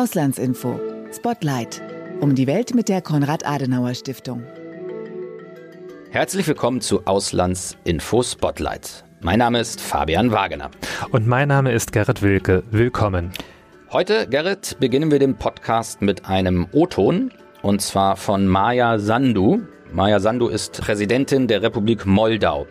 Auslandsinfo. Spotlight. Um die Welt mit der Konrad-Adenauer-Stiftung. Herzlich willkommen zu Auslandsinfo Spotlight. Mein Name ist Fabian Wagener. Und mein Name ist Gerrit Wilke. Willkommen. Heute, Gerrit, beginnen wir den Podcast mit einem O-Ton und zwar von Maja Sandu. Maja Sandu ist Präsidentin der Republik Moldau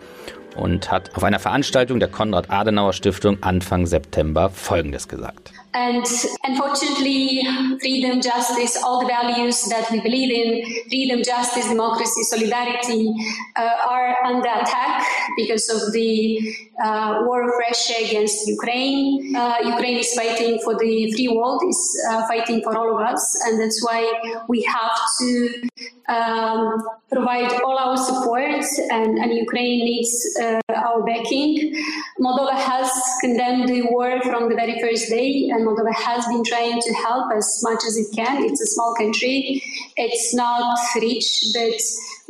und hat auf einer Veranstaltung der Konrad-Adenauer-Stiftung Anfang September Folgendes gesagt. And unfortunately, freedom, justice, all the values that we believe in, freedom, justice, democracy, solidarity, uh, are under attack because of the uh, war of Russia against Ukraine. Uh, Ukraine is fighting for the free world, is uh, fighting for all of us, and that's why we have to um, provide all our support, and, and Ukraine needs uh, our backing. Moldova has condemned the war from the very first day and Moldova has been trying to help as much as it can. It's a small country. It's not rich, but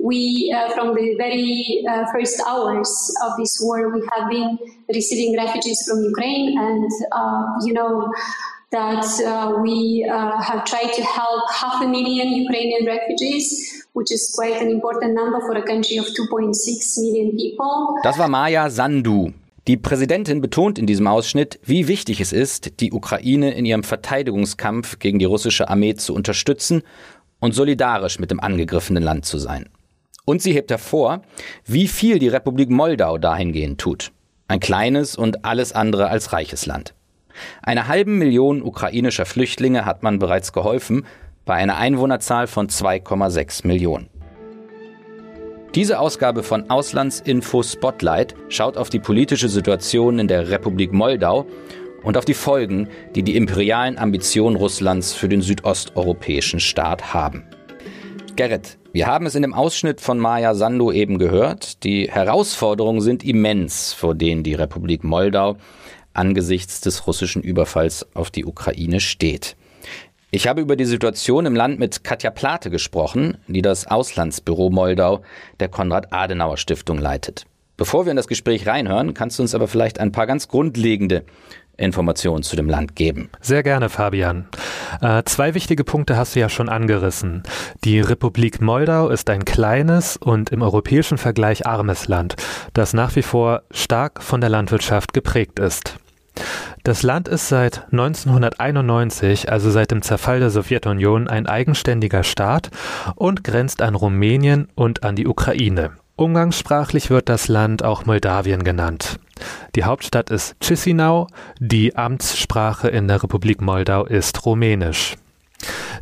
we, uh, from the very uh, first hours of this war, we have been receiving refugees from Ukraine, and uh, you know that uh, we uh, have tried to help half a million Ukrainian refugees. Which is quite an important number for a country of 2.6 million people. Das war Maya Sandu, Die Präsidentin betont in diesem Ausschnitt, wie wichtig es ist, die Ukraine in ihrem Verteidigungskampf gegen die russische Armee zu unterstützen und solidarisch mit dem angegriffenen Land zu sein. Und sie hebt hervor, wie viel die Republik Moldau dahingehend tut. Ein kleines und alles andere als reiches Land. Einer halben Million ukrainischer Flüchtlinge hat man bereits geholfen, bei einer Einwohnerzahl von 2,6 Millionen. Diese Ausgabe von Auslandsinfo Spotlight schaut auf die politische Situation in der Republik Moldau und auf die Folgen, die die imperialen Ambitionen Russlands für den südosteuropäischen Staat haben. Gerrit, wir haben es in dem Ausschnitt von Maja Sandu eben gehört. Die Herausforderungen sind immens, vor denen die Republik Moldau angesichts des russischen Überfalls auf die Ukraine steht. Ich habe über die Situation im Land mit Katja Plate gesprochen, die das Auslandsbüro Moldau der Konrad-Adenauer-Stiftung leitet. Bevor wir in das Gespräch reinhören, kannst du uns aber vielleicht ein paar ganz grundlegende Informationen zu dem Land geben. Sehr gerne, Fabian. Äh, zwei wichtige Punkte hast du ja schon angerissen. Die Republik Moldau ist ein kleines und im europäischen Vergleich armes Land, das nach wie vor stark von der Landwirtschaft geprägt ist. Das Land ist seit 1991, also seit dem Zerfall der Sowjetunion, ein eigenständiger Staat und grenzt an Rumänien und an die Ukraine. Umgangssprachlich wird das Land auch Moldawien genannt. Die Hauptstadt ist Chisinau, die Amtssprache in der Republik Moldau ist Rumänisch.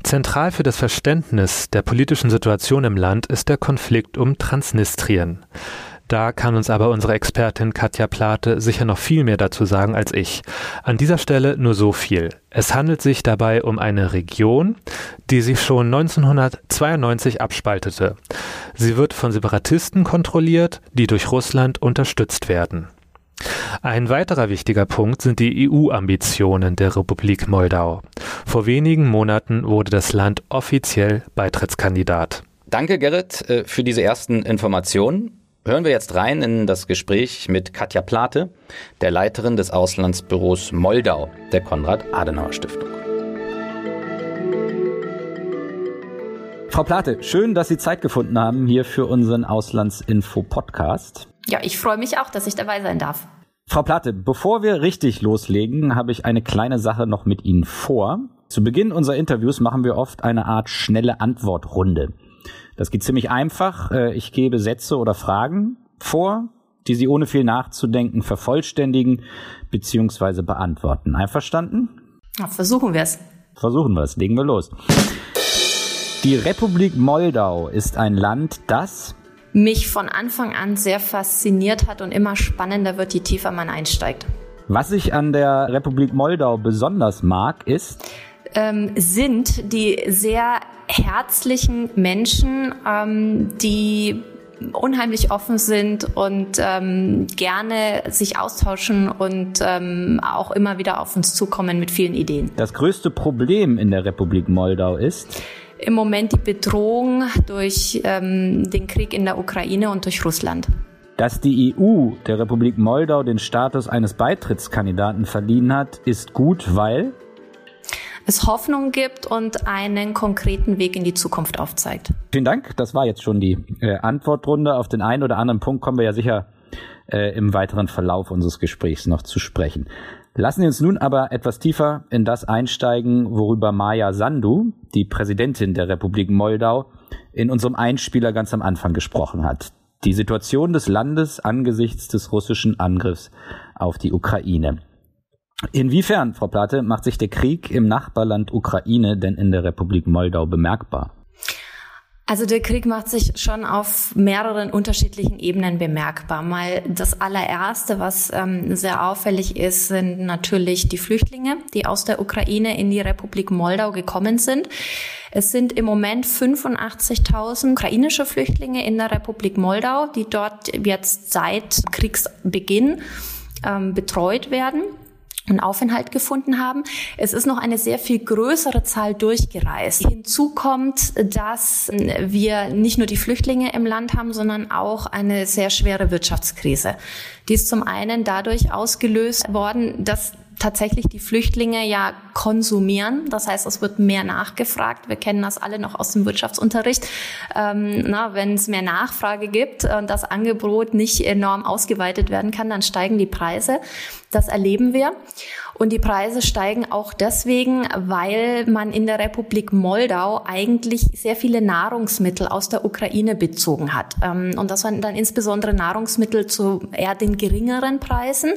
Zentral für das Verständnis der politischen Situation im Land ist der Konflikt um Transnistrien. Da kann uns aber unsere Expertin Katja Plate sicher noch viel mehr dazu sagen als ich. An dieser Stelle nur so viel. Es handelt sich dabei um eine Region, die sich schon 1992 abspaltete. Sie wird von Separatisten kontrolliert, die durch Russland unterstützt werden. Ein weiterer wichtiger Punkt sind die EU-Ambitionen der Republik Moldau. Vor wenigen Monaten wurde das Land offiziell Beitrittskandidat. Danke, Gerrit, äh, für diese ersten Informationen. Hören wir jetzt rein in das Gespräch mit Katja Plate, der Leiterin des Auslandsbüros Moldau der Konrad-Adenauer-Stiftung. Frau Plate, schön, dass Sie Zeit gefunden haben hier für unseren Auslandsinfo-Podcast. Ja, ich freue mich auch, dass ich dabei sein darf. Frau Plate, bevor wir richtig loslegen, habe ich eine kleine Sache noch mit Ihnen vor. Zu Beginn unserer Interviews machen wir oft eine Art schnelle Antwortrunde. Das geht ziemlich einfach. Äh, ich gebe Sätze oder Fragen vor, die Sie ohne viel nachzudenken vervollständigen bzw. beantworten. Einverstanden? Ja, versuchen wir es. Versuchen wir es. Legen wir los. Die Republik Moldau ist ein Land, das mich von Anfang an sehr fasziniert hat und immer spannender wird, je tiefer man einsteigt. Was ich an der Republik Moldau besonders mag, ist, ähm, sind die sehr herzlichen Menschen, ähm, die unheimlich offen sind und ähm, gerne sich austauschen und ähm, auch immer wieder auf uns zukommen mit vielen Ideen. Das größte Problem in der Republik Moldau ist? Im Moment die Bedrohung durch ähm, den Krieg in der Ukraine und durch Russland. Dass die EU der Republik Moldau den Status eines Beitrittskandidaten verliehen hat, ist gut, weil es Hoffnung gibt und einen konkreten Weg in die Zukunft aufzeigt. Vielen Dank. Das war jetzt schon die äh, Antwortrunde. Auf den einen oder anderen Punkt kommen wir ja sicher äh, im weiteren Verlauf unseres Gesprächs noch zu sprechen. Lassen Sie uns nun aber etwas tiefer in das einsteigen, worüber Maja Sandu, die Präsidentin der Republik Moldau, in unserem Einspieler ganz am Anfang gesprochen hat. Die Situation des Landes angesichts des russischen Angriffs auf die Ukraine. Inwiefern, Frau Plate, macht sich der Krieg im Nachbarland Ukraine denn in der Republik Moldau bemerkbar? Also der Krieg macht sich schon auf mehreren unterschiedlichen Ebenen bemerkbar. Mal das allererste, was ähm, sehr auffällig ist, sind natürlich die Flüchtlinge, die aus der Ukraine in die Republik Moldau gekommen sind. Es sind im Moment 85.000 ukrainische Flüchtlinge in der Republik Moldau, die dort jetzt seit Kriegsbeginn ähm, betreut werden einen Aufenthalt gefunden haben. Es ist noch eine sehr viel größere Zahl durchgereist. Hinzu kommt, dass wir nicht nur die Flüchtlinge im Land haben, sondern auch eine sehr schwere Wirtschaftskrise. Die ist zum einen dadurch ausgelöst worden, dass tatsächlich die Flüchtlinge ja konsumieren. Das heißt, es wird mehr nachgefragt. Wir kennen das alle noch aus dem Wirtschaftsunterricht. Ähm, na, wenn es mehr Nachfrage gibt und das Angebot nicht enorm ausgeweitet werden kann, dann steigen die Preise. Das erleben wir. Und die Preise steigen auch deswegen, weil man in der Republik Moldau eigentlich sehr viele Nahrungsmittel aus der Ukraine bezogen hat. Ähm, und das waren dann insbesondere Nahrungsmittel zu eher den geringeren Preisen.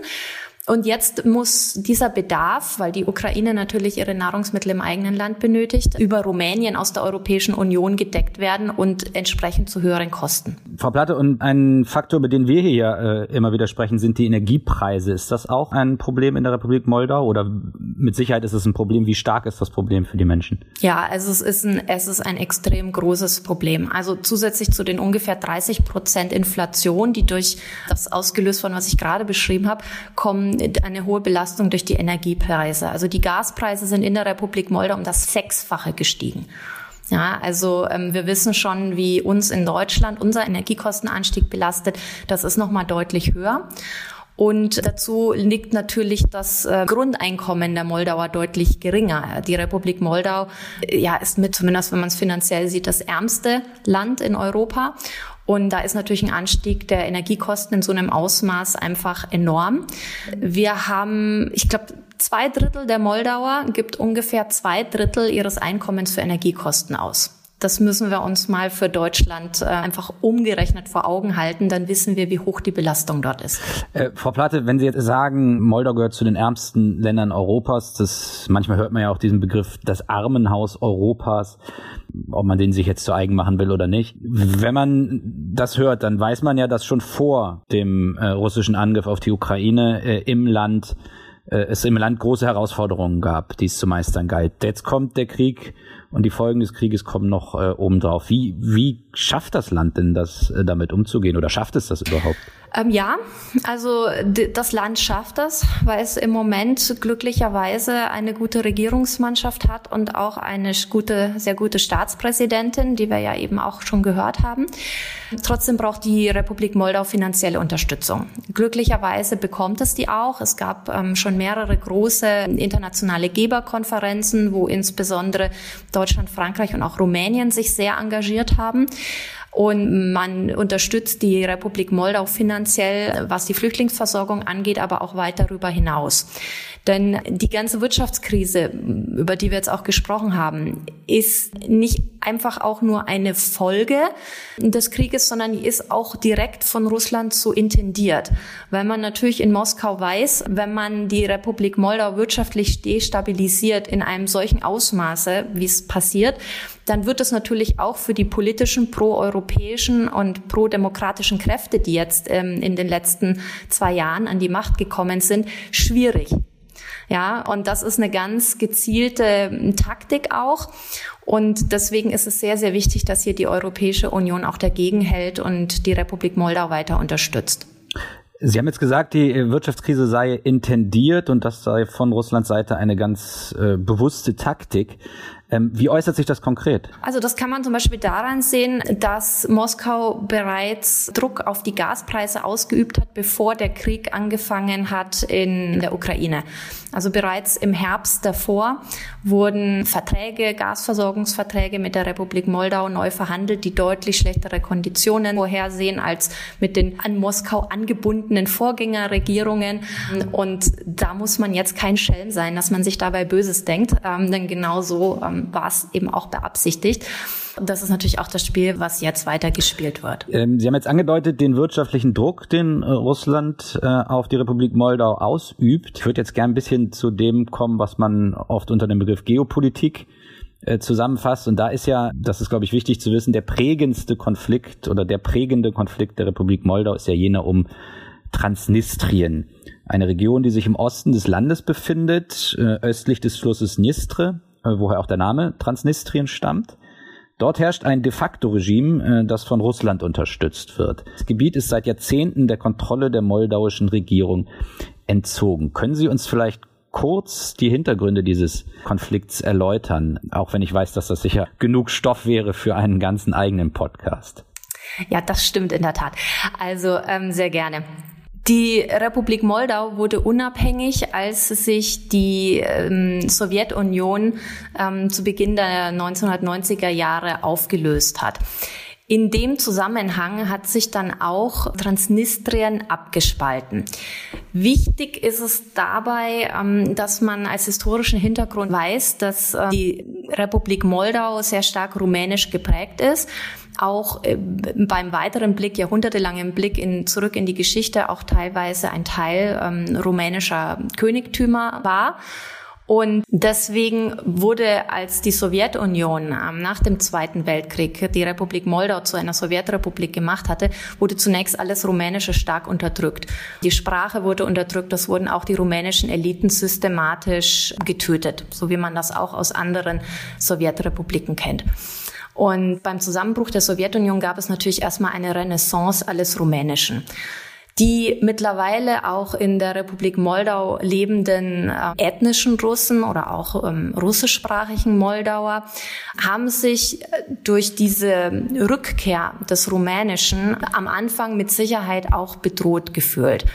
Und jetzt muss dieser Bedarf, weil die Ukraine natürlich ihre Nahrungsmittel im eigenen Land benötigt, über Rumänien aus der Europäischen Union gedeckt werden und entsprechend zu höheren Kosten. Frau Platte, und ein Faktor, über den wir hier ja äh, immer wieder sprechen, sind die Energiepreise. Ist das auch ein Problem in der Republik Moldau oder mit Sicherheit ist es ein Problem? Wie stark ist das Problem für die Menschen? Ja, also es ist ein, es ist ein extrem großes Problem. Also zusätzlich zu den ungefähr 30 Prozent Inflation, die durch das ausgelöst von, was ich gerade beschrieben habe, kommen eine hohe Belastung durch die Energiepreise. Also die Gaspreise sind in der Republik Moldau um das Sechsfache gestiegen. Ja, also ähm, wir wissen schon, wie uns in Deutschland unser Energiekostenanstieg belastet. Das ist noch mal deutlich höher. Und dazu liegt natürlich das äh, Grundeinkommen der Moldauer deutlich geringer. Die Republik Moldau äh, ja, ist mit, zumindest wenn man es finanziell sieht, das ärmste Land in Europa. Und da ist natürlich ein Anstieg der Energiekosten in so einem Ausmaß einfach enorm. Wir haben, ich glaube, zwei Drittel der Moldauer gibt ungefähr zwei Drittel ihres Einkommens für Energiekosten aus. Das müssen wir uns mal für Deutschland äh, einfach umgerechnet vor Augen halten. Dann wissen wir, wie hoch die Belastung dort ist. Äh, Frau Platte, wenn Sie jetzt sagen, Moldau gehört zu den ärmsten Ländern Europas, das, manchmal hört man ja auch diesen Begriff das Armenhaus Europas, ob man den sich jetzt zu eigen machen will oder nicht. Wenn man das hört, dann weiß man ja, dass schon vor dem äh, russischen Angriff auf die Ukraine äh, im Land äh, es im Land große Herausforderungen gab, die es zu meistern galt. Jetzt kommt der Krieg und die Folgen des Krieges kommen noch äh, obendrauf. Wie, wie schafft das Land denn das, äh, damit umzugehen oder schafft es das überhaupt? Ähm, ja, also das Land schafft das, weil es im Moment glücklicherweise eine gute Regierungsmannschaft hat und auch eine gute, sehr gute Staatspräsidentin, die wir ja eben auch schon gehört haben. Trotzdem braucht die Republik Moldau finanzielle Unterstützung. Glücklicherweise bekommt es die auch. Es gab ähm, schon mehrere große internationale Geberkonferenzen, wo insbesondere Deutschland, Frankreich und auch Rumänien sich sehr engagiert haben. Und man unterstützt die Republik Moldau finanziell, was die Flüchtlingsversorgung angeht, aber auch weit darüber hinaus. Denn die ganze Wirtschaftskrise, über die wir jetzt auch gesprochen haben, ist nicht einfach auch nur eine Folge des Krieges, sondern die ist auch direkt von Russland so intendiert. Weil man natürlich in Moskau weiß, wenn man die Republik Moldau wirtschaftlich destabilisiert in einem solchen Ausmaße, wie es passiert, dann wird es natürlich auch für die politischen proeuropäischen und prodemokratischen Kräfte, die jetzt ähm, in den letzten zwei Jahren an die Macht gekommen sind, schwierig. Ja, und das ist eine ganz gezielte ähm, Taktik auch. Und deswegen ist es sehr, sehr wichtig, dass hier die Europäische Union auch dagegen hält und die Republik Moldau weiter unterstützt. Sie haben jetzt gesagt, die Wirtschaftskrise sei intendiert und das sei von Russlands Seite eine ganz äh, bewusste Taktik. Ähm, wie äußert sich das konkret? Also das kann man zum Beispiel daran sehen, dass Moskau bereits Druck auf die Gaspreise ausgeübt hat, bevor der Krieg angefangen hat in der Ukraine. Also bereits im Herbst davor wurden Verträge, Gasversorgungsverträge mit der Republik Moldau neu verhandelt, die deutlich schlechtere Konditionen vorhersehen als mit den an Moskau angebundenen Vorgängerregierungen. Und da muss man jetzt kein Schelm sein, dass man sich dabei Böses denkt, ähm, denn genau so ähm, war es eben auch beabsichtigt. Das ist natürlich auch das Spiel, was jetzt weiter gespielt wird. Ähm, Sie haben jetzt angedeutet, den wirtschaftlichen Druck, den äh, Russland äh, auf die Republik Moldau ausübt. Ich würde jetzt gern ein bisschen zu dem kommen, was man oft unter dem Begriff Geopolitik äh, zusammenfasst. Und da ist ja, das ist, glaube ich, wichtig zu wissen, der prägendste Konflikt oder der prägende Konflikt der Republik Moldau ist ja jener um Transnistrien. Eine Region, die sich im Osten des Landes befindet, äh, östlich des Flusses Dnistre, äh, woher auch der Name Transnistrien stammt. Dort herrscht ein de facto Regime, äh, das von Russland unterstützt wird. Das Gebiet ist seit Jahrzehnten der Kontrolle der moldauischen Regierung entzogen. Können Sie uns vielleicht kurz die Hintergründe dieses Konflikts erläutern, auch wenn ich weiß, dass das sicher genug Stoff wäre für einen ganzen eigenen Podcast. Ja, das stimmt in der Tat. Also ähm, sehr gerne. Die Republik Moldau wurde unabhängig, als sich die ähm, Sowjetunion ähm, zu Beginn der 1990er Jahre aufgelöst hat. In dem Zusammenhang hat sich dann auch Transnistrien abgespalten. Wichtig ist es dabei, ähm, dass man als historischen Hintergrund weiß, dass äh, die Republik Moldau sehr stark rumänisch geprägt ist auch äh, beim weiteren Blick, jahrhundertelangen Blick in, zurück in die Geschichte auch teilweise ein Teil ähm, rumänischer Königtümer war. Und deswegen wurde, als die Sowjetunion ähm, nach dem Zweiten Weltkrieg die Republik Moldau zu einer Sowjetrepublik gemacht hatte, wurde zunächst alles Rumänische stark unterdrückt. Die Sprache wurde unterdrückt, das wurden auch die rumänischen Eliten systematisch getötet, so wie man das auch aus anderen Sowjetrepubliken kennt. Und beim Zusammenbruch der Sowjetunion gab es natürlich erstmal eine Renaissance alles Rumänischen. Die mittlerweile auch in der Republik Moldau lebenden äh, ethnischen Russen oder auch ähm, russischsprachigen Moldauer haben sich äh, durch diese Rückkehr des Rumänischen am Anfang mit Sicherheit auch bedroht gefühlt.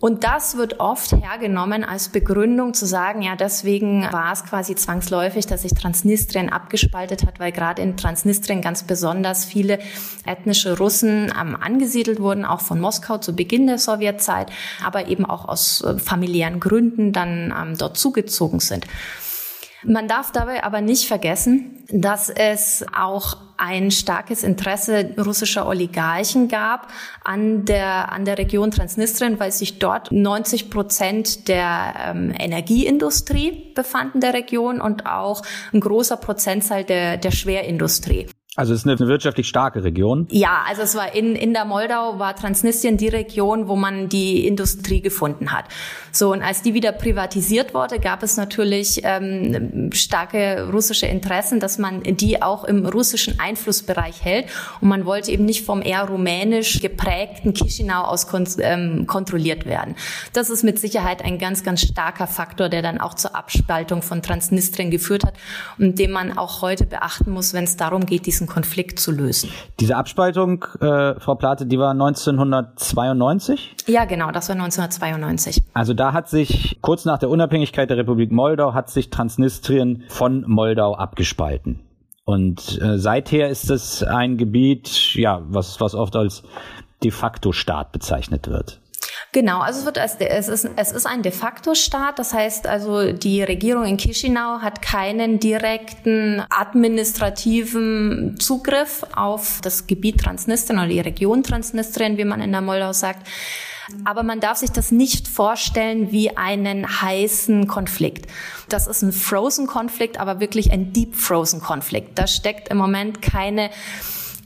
Und das wird oft hergenommen als Begründung zu sagen, ja, deswegen war es quasi zwangsläufig, dass sich Transnistrien abgespaltet hat, weil gerade in Transnistrien ganz besonders viele ethnische Russen ähm, angesiedelt wurden, auch von Moskau zu Beginn der Sowjetzeit, aber eben auch aus äh, familiären Gründen dann ähm, dort zugezogen sind. Man darf dabei aber nicht vergessen, dass es auch ein starkes Interesse russischer Oligarchen gab an der, an der Region Transnistrien, weil sich dort 90 Prozent der ähm, Energieindustrie befanden der Region und auch ein großer Prozentzahl der, der Schwerindustrie. Also es ist eine wirtschaftlich starke Region. Ja, also es war in, in der Moldau war Transnistrien die Region, wo man die Industrie gefunden hat. So, und als die wieder privatisiert wurde, gab es natürlich ähm, starke russische Interessen, dass man die auch im russischen Einflussbereich hält. Und man wollte eben nicht vom eher rumänisch geprägten Chisinau aus kon ähm, kontrolliert werden. Das ist mit Sicherheit ein ganz, ganz starker Faktor, der dann auch zur Abspaltung von Transnistrien geführt hat und den man auch heute beachten muss, wenn es darum geht, diesen Konflikt zu lösen. Diese Abspaltung, äh, Frau Plate, die war 1992? Ja, genau, das war 1992. Also da hat sich kurz nach der Unabhängigkeit der Republik Moldau hat sich Transnistrien von Moldau abgespalten. Und äh, seither ist es ein Gebiet, ja, was, was oft als de facto Staat bezeichnet wird. Genau, also es, wird als, es, ist, es ist ein de facto Staat, das heißt also die Regierung in Chisinau hat keinen direkten administrativen Zugriff auf das Gebiet Transnistrien oder die Region Transnistrien, wie man in der Moldau sagt. Aber man darf sich das nicht vorstellen wie einen heißen Konflikt. Das ist ein Frozen Konflikt, aber wirklich ein Deep Frozen Konflikt. Da steckt im Moment keine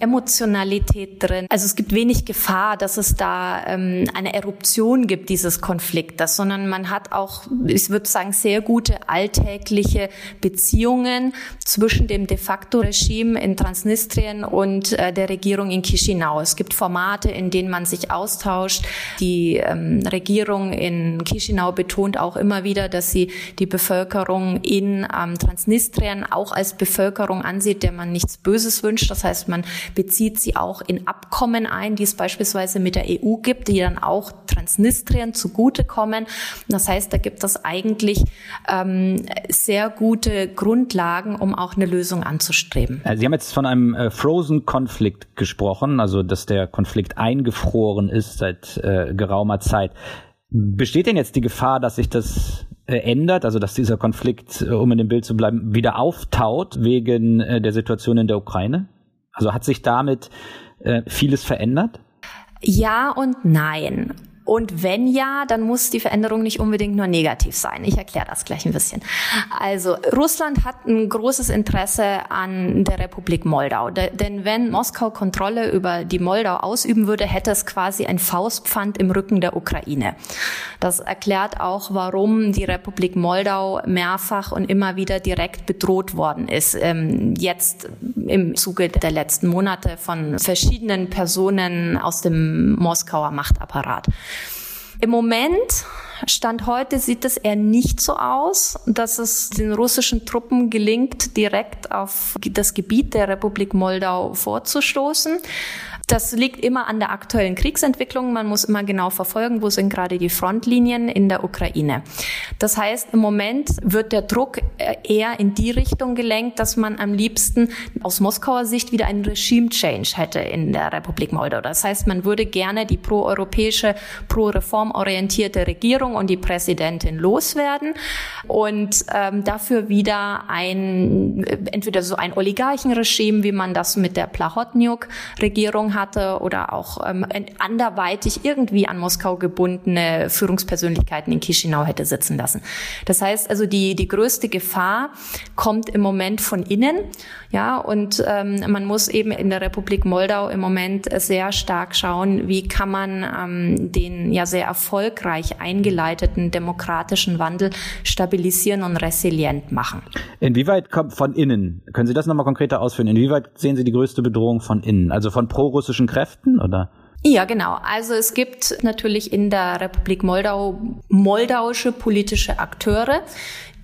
Emotionalität drin. Also es gibt wenig Gefahr, dass es da ähm, eine Eruption gibt dieses Konfliktes, sondern man hat auch, ich würde sagen, sehr gute alltägliche Beziehungen zwischen dem de facto Regime in Transnistrien und äh, der Regierung in Chisinau. Es gibt Formate, in denen man sich austauscht. Die ähm, Regierung in Chisinau betont auch immer wieder, dass sie die Bevölkerung in ähm, Transnistrien auch als Bevölkerung ansieht, der man nichts Böses wünscht. Das heißt, man bezieht sie auch in Abkommen ein, die es beispielsweise mit der EU gibt, die dann auch Transnistrien zugutekommen. Das heißt, da gibt es eigentlich ähm, sehr gute Grundlagen, um auch eine Lösung anzustreben. Sie haben jetzt von einem äh, Frozen-Konflikt gesprochen, also dass der Konflikt eingefroren ist seit äh, geraumer Zeit. Besteht denn jetzt die Gefahr, dass sich das äh, ändert, also dass dieser Konflikt, äh, um in dem Bild zu bleiben, wieder auftaut wegen äh, der Situation in der Ukraine? Also hat sich damit äh, vieles verändert? Ja und nein. Und wenn ja, dann muss die Veränderung nicht unbedingt nur negativ sein. Ich erkläre das gleich ein bisschen. Also Russland hat ein großes Interesse an der Republik Moldau. Denn wenn Moskau Kontrolle über die Moldau ausüben würde, hätte es quasi ein Faustpfand im Rücken der Ukraine. Das erklärt auch, warum die Republik Moldau mehrfach und immer wieder direkt bedroht worden ist. Ähm, jetzt im Zuge der letzten Monate von verschiedenen Personen aus dem Moskauer Machtapparat. Im Moment Stand heute sieht es eher nicht so aus, dass es den russischen Truppen gelingt, direkt auf das Gebiet der Republik Moldau vorzustoßen. Das liegt immer an der aktuellen Kriegsentwicklung. Man muss immer genau verfolgen, wo sind gerade die Frontlinien in der Ukraine. Das heißt, im Moment wird der Druck äh, eher in die Richtung gelenkt, dass man am liebsten aus Moskauer Sicht wieder einen Regime-Change hätte in der Republik Moldau. Das heißt, man würde gerne die pro-europäische, pro-reformorientierte Regierung und die Präsidentin loswerden und ähm, dafür wieder ein, äh, entweder so ein Oligarchenregime, wie man das mit der Plahotniuk-Regierung hatte oder auch ähm, anderweitig irgendwie an Moskau gebundene Führungspersönlichkeiten in Chisinau hätte sitzen lassen. Das heißt also, die, die größte Gefahr kommt im Moment von innen. Ja, und ähm, man muss eben in der Republik Moldau im Moment sehr stark schauen, wie kann man ähm, den ja sehr erfolgreich eingeleiteten demokratischen Wandel stabilisieren und resilient machen. Inwieweit kommt von innen? Können Sie das nochmal konkreter ausführen? Inwieweit sehen Sie die größte Bedrohung von innen? Also von prorussischen Kräften oder? Ja, genau. Also es gibt natürlich in der Republik Moldau moldauische politische Akteure,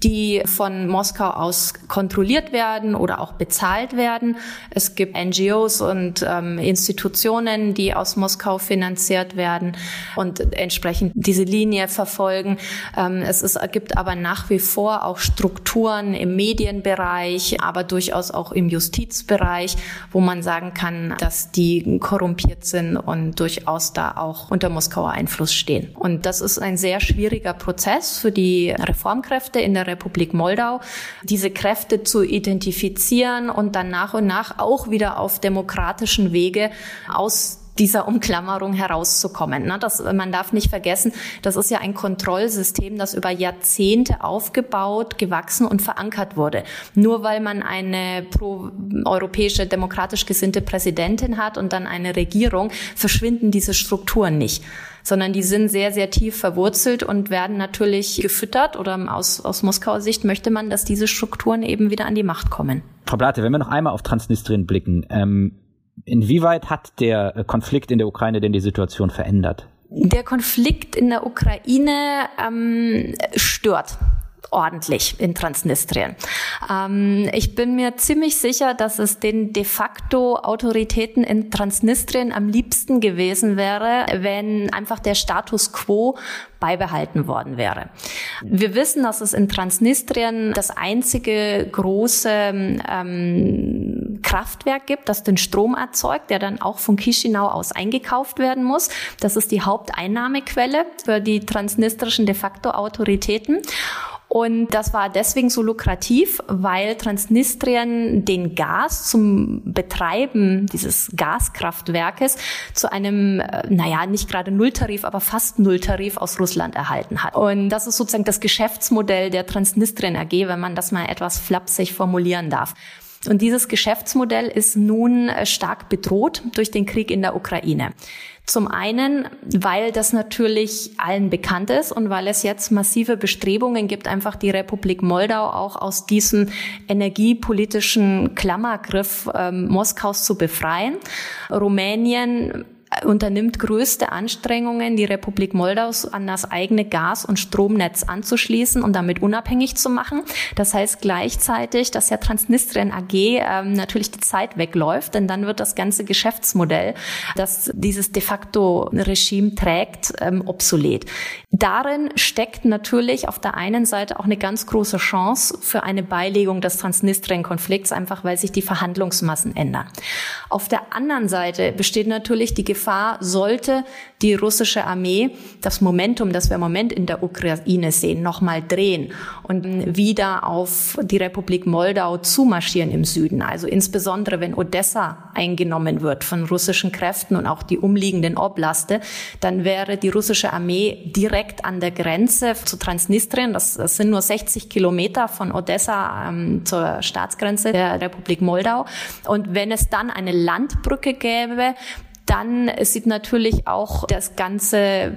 die von Moskau aus kontrolliert werden oder auch bezahlt werden. Es gibt NGOs und ähm, Institutionen, die aus Moskau finanziert werden und entsprechend diese Linie verfolgen. Ähm, es ist, gibt aber nach wie vor auch Strukturen im Medienbereich, aber durchaus auch im Justizbereich, wo man sagen kann, dass die korrumpiert sind und durchaus da auch unter Moskauer Einfluss stehen. Und das ist ein sehr schwieriger Prozess für die Reformkräfte in der Republik Moldau, diese Kräfte zu identifizieren und dann nach und nach auch wieder auf demokratischen Wege aus dieser Umklammerung herauszukommen. Das, man darf nicht vergessen, das ist ja ein Kontrollsystem, das über Jahrzehnte aufgebaut, gewachsen und verankert wurde. Nur weil man eine pro-europäische, demokratisch gesinnte Präsidentin hat und dann eine Regierung, verschwinden diese Strukturen nicht sondern die sind sehr, sehr tief verwurzelt und werden natürlich gefüttert oder aus, aus Moskauer Sicht möchte man, dass diese Strukturen eben wieder an die Macht kommen. Frau Blate, wenn wir noch einmal auf Transnistrien blicken, ähm, inwieweit hat der Konflikt in der Ukraine denn die Situation verändert? Der Konflikt in der Ukraine ähm, stört ordentlich in Transnistrien. Ähm, ich bin mir ziemlich sicher, dass es den de facto Autoritäten in Transnistrien am liebsten gewesen wäre, wenn einfach der Status quo beibehalten worden wäre. Wir wissen, dass es in Transnistrien das einzige große ähm, Kraftwerk gibt, das den Strom erzeugt, der dann auch von Chisinau aus eingekauft werden muss. Das ist die Haupteinnahmequelle für die transnistrischen de facto Autoritäten. Und das war deswegen so lukrativ, weil Transnistrien den Gas zum Betreiben dieses Gaskraftwerkes zu einem, äh, naja, nicht gerade Nulltarif, aber fast Nulltarif aus Russland erhalten hat. Und das ist sozusagen das Geschäftsmodell der Transnistrien AG, wenn man das mal etwas flapsig formulieren darf. Und dieses Geschäftsmodell ist nun äh, stark bedroht durch den Krieg in der Ukraine. Zum einen, weil das natürlich allen bekannt ist und weil es jetzt massive Bestrebungen gibt, einfach die Republik Moldau auch aus diesem energiepolitischen Klammergriff ähm, Moskaus zu befreien. Rumänien unternimmt größte Anstrengungen, die Republik Moldau an das eigene Gas- und Stromnetz anzuschließen und damit unabhängig zu machen. Das heißt gleichzeitig, dass ja Transnistrien AG ähm, natürlich die Zeit wegläuft, denn dann wird das ganze Geschäftsmodell, das dieses de facto Regime trägt, ähm, obsolet. Darin steckt natürlich auf der einen Seite auch eine ganz große Chance für eine Beilegung des Transnistrien-Konflikts, einfach weil sich die Verhandlungsmassen ändern. Auf der anderen Seite besteht natürlich die Gefahr, sollte die russische Armee das Momentum, das wir im Moment in der Ukraine sehen, nochmal drehen und wieder auf die Republik Moldau zumarschieren im Süden. Also insbesondere, wenn Odessa eingenommen wird von russischen Kräften und auch die umliegenden Oblaste, dann wäre die russische Armee direkt an der Grenze zu Transnistrien. Das, das sind nur 60 Kilometer von Odessa ähm, zur Staatsgrenze der Republik Moldau. Und wenn es dann eine Landbrücke gäbe, dann sieht natürlich auch das ganze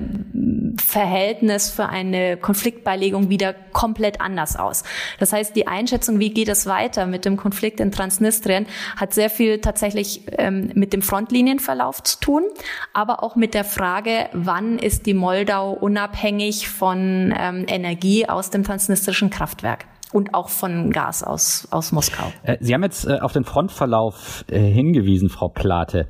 Verhältnis für eine Konfliktbeilegung wieder komplett anders aus. Das heißt, die Einschätzung, wie geht es weiter mit dem Konflikt in Transnistrien, hat sehr viel tatsächlich ähm, mit dem Frontlinienverlauf zu tun, aber auch mit der Frage, wann ist die Moldau unabhängig von ähm, Energie aus dem transnistrischen Kraftwerk und auch von Gas aus, aus Moskau. Äh, Sie haben jetzt äh, auf den Frontverlauf äh, hingewiesen, Frau Plate.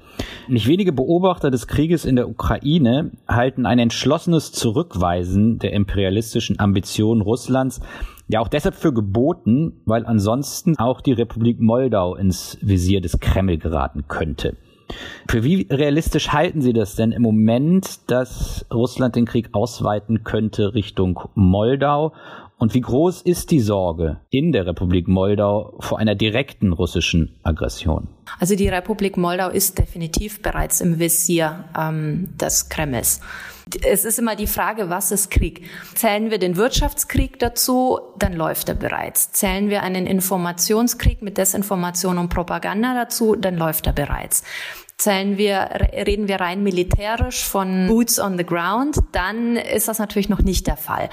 Nicht wenige Beobachter des Krieges in der Ukraine halten ein entschlossenes Zurückweisen der imperialistischen Ambitionen Russlands ja auch deshalb für geboten, weil ansonsten auch die Republik Moldau ins Visier des Kreml geraten könnte. Für wie realistisch halten Sie das denn im Moment, dass Russland den Krieg ausweiten könnte Richtung Moldau und wie groß ist die Sorge in der Republik Moldau vor einer direkten russischen Aggression? Also die Republik Moldau ist definitiv bereits im Visier ähm, des Kremls. Es ist immer die Frage, was ist Krieg? Zählen wir den Wirtschaftskrieg dazu, dann läuft er bereits. Zählen wir einen Informationskrieg mit Desinformation und Propaganda dazu, dann läuft er bereits zählen wir, reden wir rein militärisch von Boots on the Ground, dann ist das natürlich noch nicht der Fall.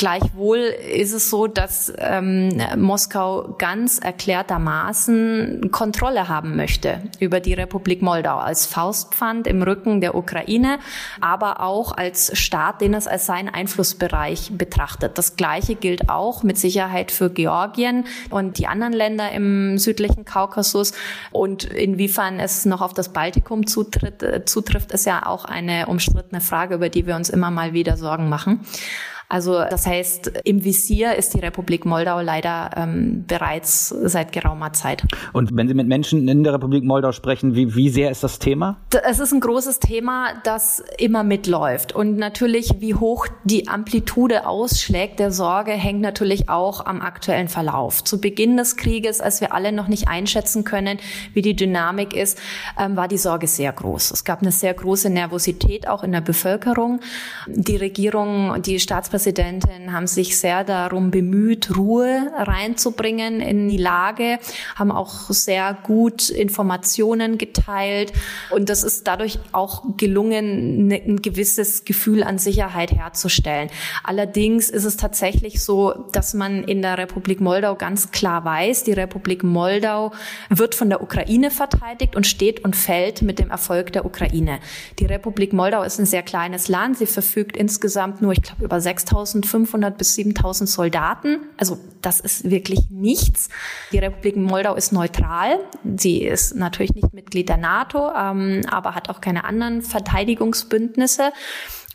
Gleichwohl ist es so, dass ähm, Moskau ganz erklärtermaßen Kontrolle haben möchte über die Republik Moldau als Faustpfand im Rücken der Ukraine, aber auch als Staat, den es als seinen Einflussbereich betrachtet. Das Gleiche gilt auch mit Sicherheit für Georgien und die anderen Länder im südlichen Kaukasus. Und inwiefern es noch auf das Baltikum zutritt, äh, zutrifft, ist ja auch eine umstrittene Frage, über die wir uns immer mal wieder Sorgen machen. Also das heißt, im Visier ist die Republik Moldau leider ähm, bereits seit geraumer Zeit. Und wenn Sie mit Menschen in der Republik Moldau sprechen, wie, wie sehr ist das Thema? Es ist ein großes Thema, das immer mitläuft. Und natürlich, wie hoch die Amplitude ausschlägt der Sorge, hängt natürlich auch am aktuellen Verlauf. Zu Beginn des Krieges, als wir alle noch nicht einschätzen können, wie die Dynamik ist, ähm, war die Sorge sehr groß. Es gab eine sehr große Nervosität auch in der Bevölkerung. Die Regierung, die Staatspräsidentin Präsidentin haben sich sehr darum bemüht, Ruhe reinzubringen in die Lage, haben auch sehr gut Informationen geteilt und das ist dadurch auch gelungen, ne, ein gewisses Gefühl an Sicherheit herzustellen. Allerdings ist es tatsächlich so, dass man in der Republik Moldau ganz klar weiß, die Republik Moldau wird von der Ukraine verteidigt und steht und fällt mit dem Erfolg der Ukraine. Die Republik Moldau ist ein sehr kleines Land. Sie verfügt insgesamt nur, ich glaube, über 6 6.500 bis 7.000 Soldaten. Also das ist wirklich nichts. Die Republik Moldau ist neutral. Sie ist natürlich nicht Mitglied der NATO, ähm, aber hat auch keine anderen Verteidigungsbündnisse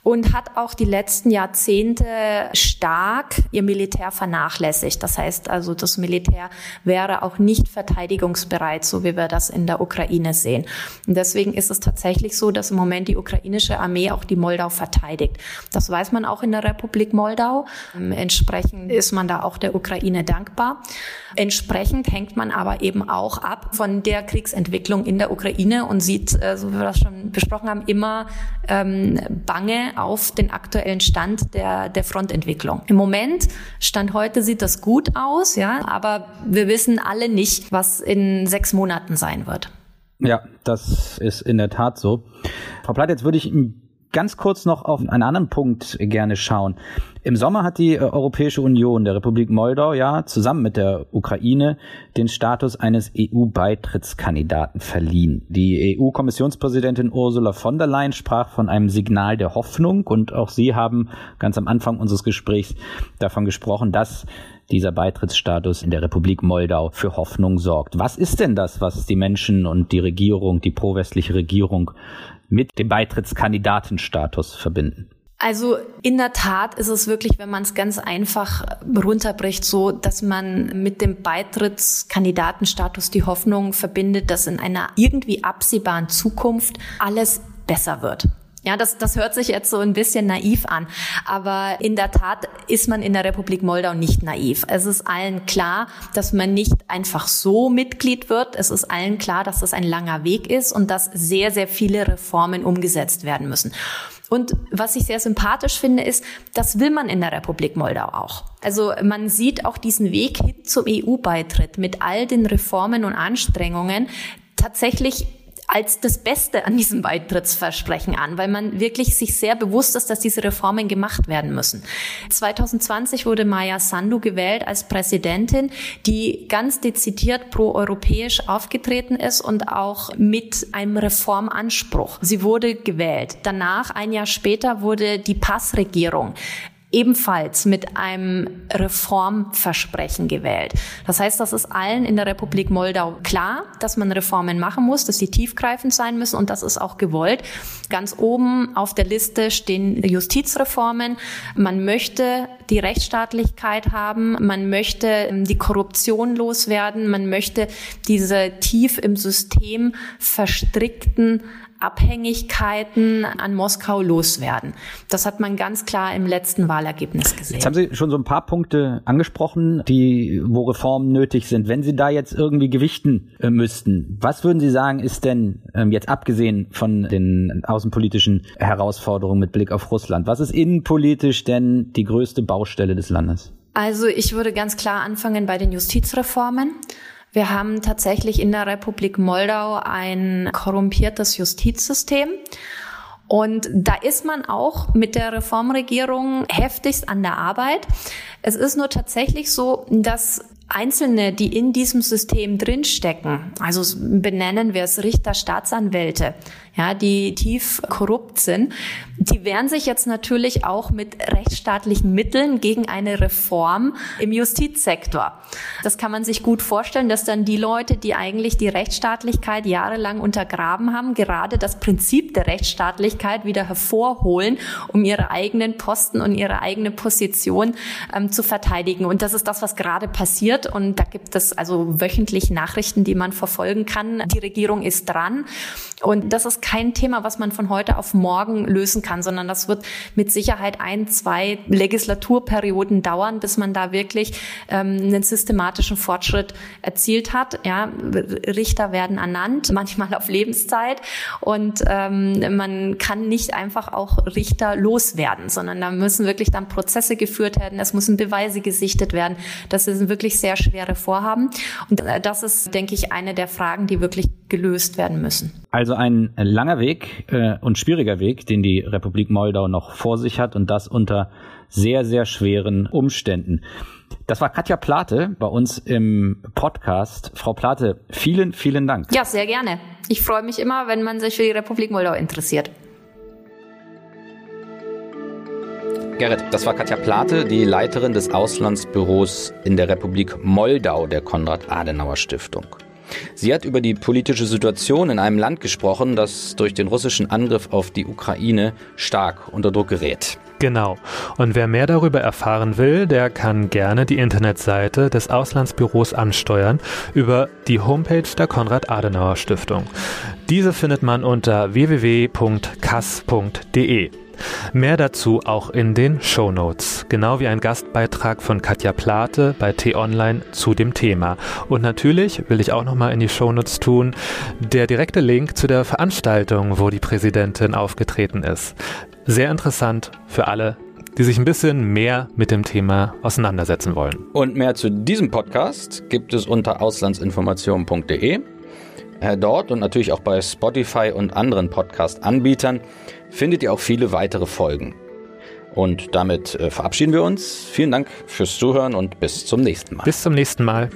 und hat auch die letzten Jahrzehnte stark ihr Militär vernachlässigt. Das heißt also, das Militär wäre auch nicht verteidigungsbereit, so wie wir das in der Ukraine sehen. Und deswegen ist es tatsächlich so, dass im Moment die ukrainische Armee auch die Moldau verteidigt. Das weiß man auch in der Republik Moldau. Entsprechend ist man da auch der Ukraine dankbar. Entsprechend hängt man aber eben auch ab von der Kriegsentwicklung in der Ukraine und sieht, äh, so wie wir das schon besprochen haben, immer ähm, bange auf den aktuellen Stand der, der Frontentwicklung. Im Moment, Stand heute sieht das gut aus, ja, aber wir wissen alle nicht, was in sechs Monaten sein wird. Ja, das ist in der Tat so. Frau Platt, jetzt würde ich ganz kurz noch auf einen anderen Punkt gerne schauen. Im Sommer hat die äh, Europäische Union der Republik Moldau ja zusammen mit der Ukraine den Status eines EU-Beitrittskandidaten verliehen. Die EU-Kommissionspräsidentin Ursula von der Leyen sprach von einem Signal der Hoffnung und auch Sie haben ganz am Anfang unseres Gesprächs davon gesprochen, dass dieser Beitrittsstatus in der Republik Moldau für Hoffnung sorgt. Was ist denn das, was die Menschen und die Regierung, die pro-westliche Regierung mit dem Beitrittskandidatenstatus verbinden? Also in der Tat ist es wirklich, wenn man es ganz einfach runterbricht, so, dass man mit dem Beitrittskandidatenstatus die Hoffnung verbindet, dass in einer irgendwie absehbaren Zukunft alles besser wird. Ja, das, das hört sich jetzt so ein bisschen naiv an. Aber in der Tat ist man in der Republik Moldau nicht naiv. Es ist allen klar, dass man nicht einfach so Mitglied wird. Es ist allen klar, dass das ein langer Weg ist und dass sehr, sehr viele Reformen umgesetzt werden müssen. Und was ich sehr sympathisch finde, ist, das will man in der Republik Moldau auch. Also man sieht auch diesen Weg hin zum EU-Beitritt mit all den Reformen und Anstrengungen tatsächlich als das Beste an diesem Beitrittsversprechen an, weil man wirklich sich sehr bewusst ist, dass diese Reformen gemacht werden müssen. 2020 wurde Maya Sandu gewählt als Präsidentin, die ganz dezidiert pro-europäisch aufgetreten ist und auch mit einem Reformanspruch. Sie wurde gewählt. Danach, ein Jahr später, wurde die Passregierung ebenfalls mit einem Reformversprechen gewählt. Das heißt, das ist allen in der Republik Moldau klar, dass man Reformen machen muss, dass sie tiefgreifend sein müssen und das ist auch gewollt. Ganz oben auf der Liste stehen Justizreformen. Man möchte die Rechtsstaatlichkeit haben, man möchte ähm, die Korruption loswerden, man möchte diese tief im System verstrickten Abhängigkeiten an Moskau loswerden. Das hat man ganz klar im letzten Wahlergebnis gesehen. Jetzt haben Sie schon so ein paar Punkte angesprochen, die, wo Reformen nötig sind. Wenn Sie da jetzt irgendwie gewichten äh, müssten, was würden Sie sagen, ist denn ähm, jetzt abgesehen von den außenpolitischen Herausforderungen mit Blick auf Russland, was ist innenpolitisch denn die größte Baustelle des Landes? Also ich würde ganz klar anfangen bei den Justizreformen. Wir haben tatsächlich in der Republik Moldau ein korrumpiertes Justizsystem. Und da ist man auch mit der Reformregierung heftigst an der Arbeit. Es ist nur tatsächlich so, dass Einzelne, die in diesem System drinstecken, also benennen wir es Richter, Staatsanwälte, ja, die tief korrupt sind, die wehren sich jetzt natürlich auch mit rechtsstaatlichen Mitteln gegen eine Reform im Justizsektor. Das kann man sich gut vorstellen, dass dann die Leute, die eigentlich die Rechtsstaatlichkeit jahrelang untergraben haben, gerade das Prinzip der Rechtsstaatlichkeit wieder hervorholen, um ihre eigenen Posten und ihre eigene Position ähm, zu verteidigen. Und das ist das, was gerade passiert. Und da gibt es also wöchentlich Nachrichten, die man verfolgen kann. Die Regierung ist dran. Und das ist kein Thema, was man von heute auf morgen lösen kann, sondern das wird mit Sicherheit ein, zwei Legislaturperioden dauern, bis man da wirklich ähm, einen systematischen Fortschritt erzielt hat. Ja, Richter werden ernannt, manchmal auf Lebenszeit und ähm, man kann nicht einfach auch Richter loswerden, sondern da müssen wirklich dann Prozesse geführt werden, es müssen Beweise gesichtet werden. Das sind wirklich sehr schwere Vorhaben und äh, das ist, denke ich, eine der Fragen, die wirklich gelöst werden müssen. Also ein langer Weg äh, und schwieriger Weg, den die Republik Moldau noch vor sich hat und das unter sehr, sehr schweren Umständen. Das war Katja Plate bei uns im Podcast. Frau Plate, vielen, vielen Dank. Ja, sehr gerne. Ich freue mich immer, wenn man sich für die Republik Moldau interessiert. Gerrit, das war Katja Plate, die Leiterin des Auslandsbüros in der Republik Moldau der Konrad-Adenauer-Stiftung. Sie hat über die politische Situation in einem Land gesprochen, das durch den russischen Angriff auf die Ukraine stark unter Druck gerät. Genau. Und wer mehr darüber erfahren will, der kann gerne die Internetseite des Auslandsbüros ansteuern über die Homepage der Konrad-Adenauer Stiftung. Diese findet man unter www.kass.de. Mehr dazu auch in den Show Notes, genau wie ein Gastbeitrag von Katja Plate bei T-Online zu dem Thema. Und natürlich will ich auch nochmal in die Show Notes tun, der direkte Link zu der Veranstaltung, wo die Präsidentin aufgetreten ist. Sehr interessant für alle, die sich ein bisschen mehr mit dem Thema auseinandersetzen wollen. Und mehr zu diesem Podcast gibt es unter auslandsinformation.de. Äh, dort und natürlich auch bei Spotify und anderen Podcast-Anbietern findet ihr auch viele weitere Folgen. Und damit äh, verabschieden wir uns. Vielen Dank fürs Zuhören und bis zum nächsten Mal. Bis zum nächsten Mal.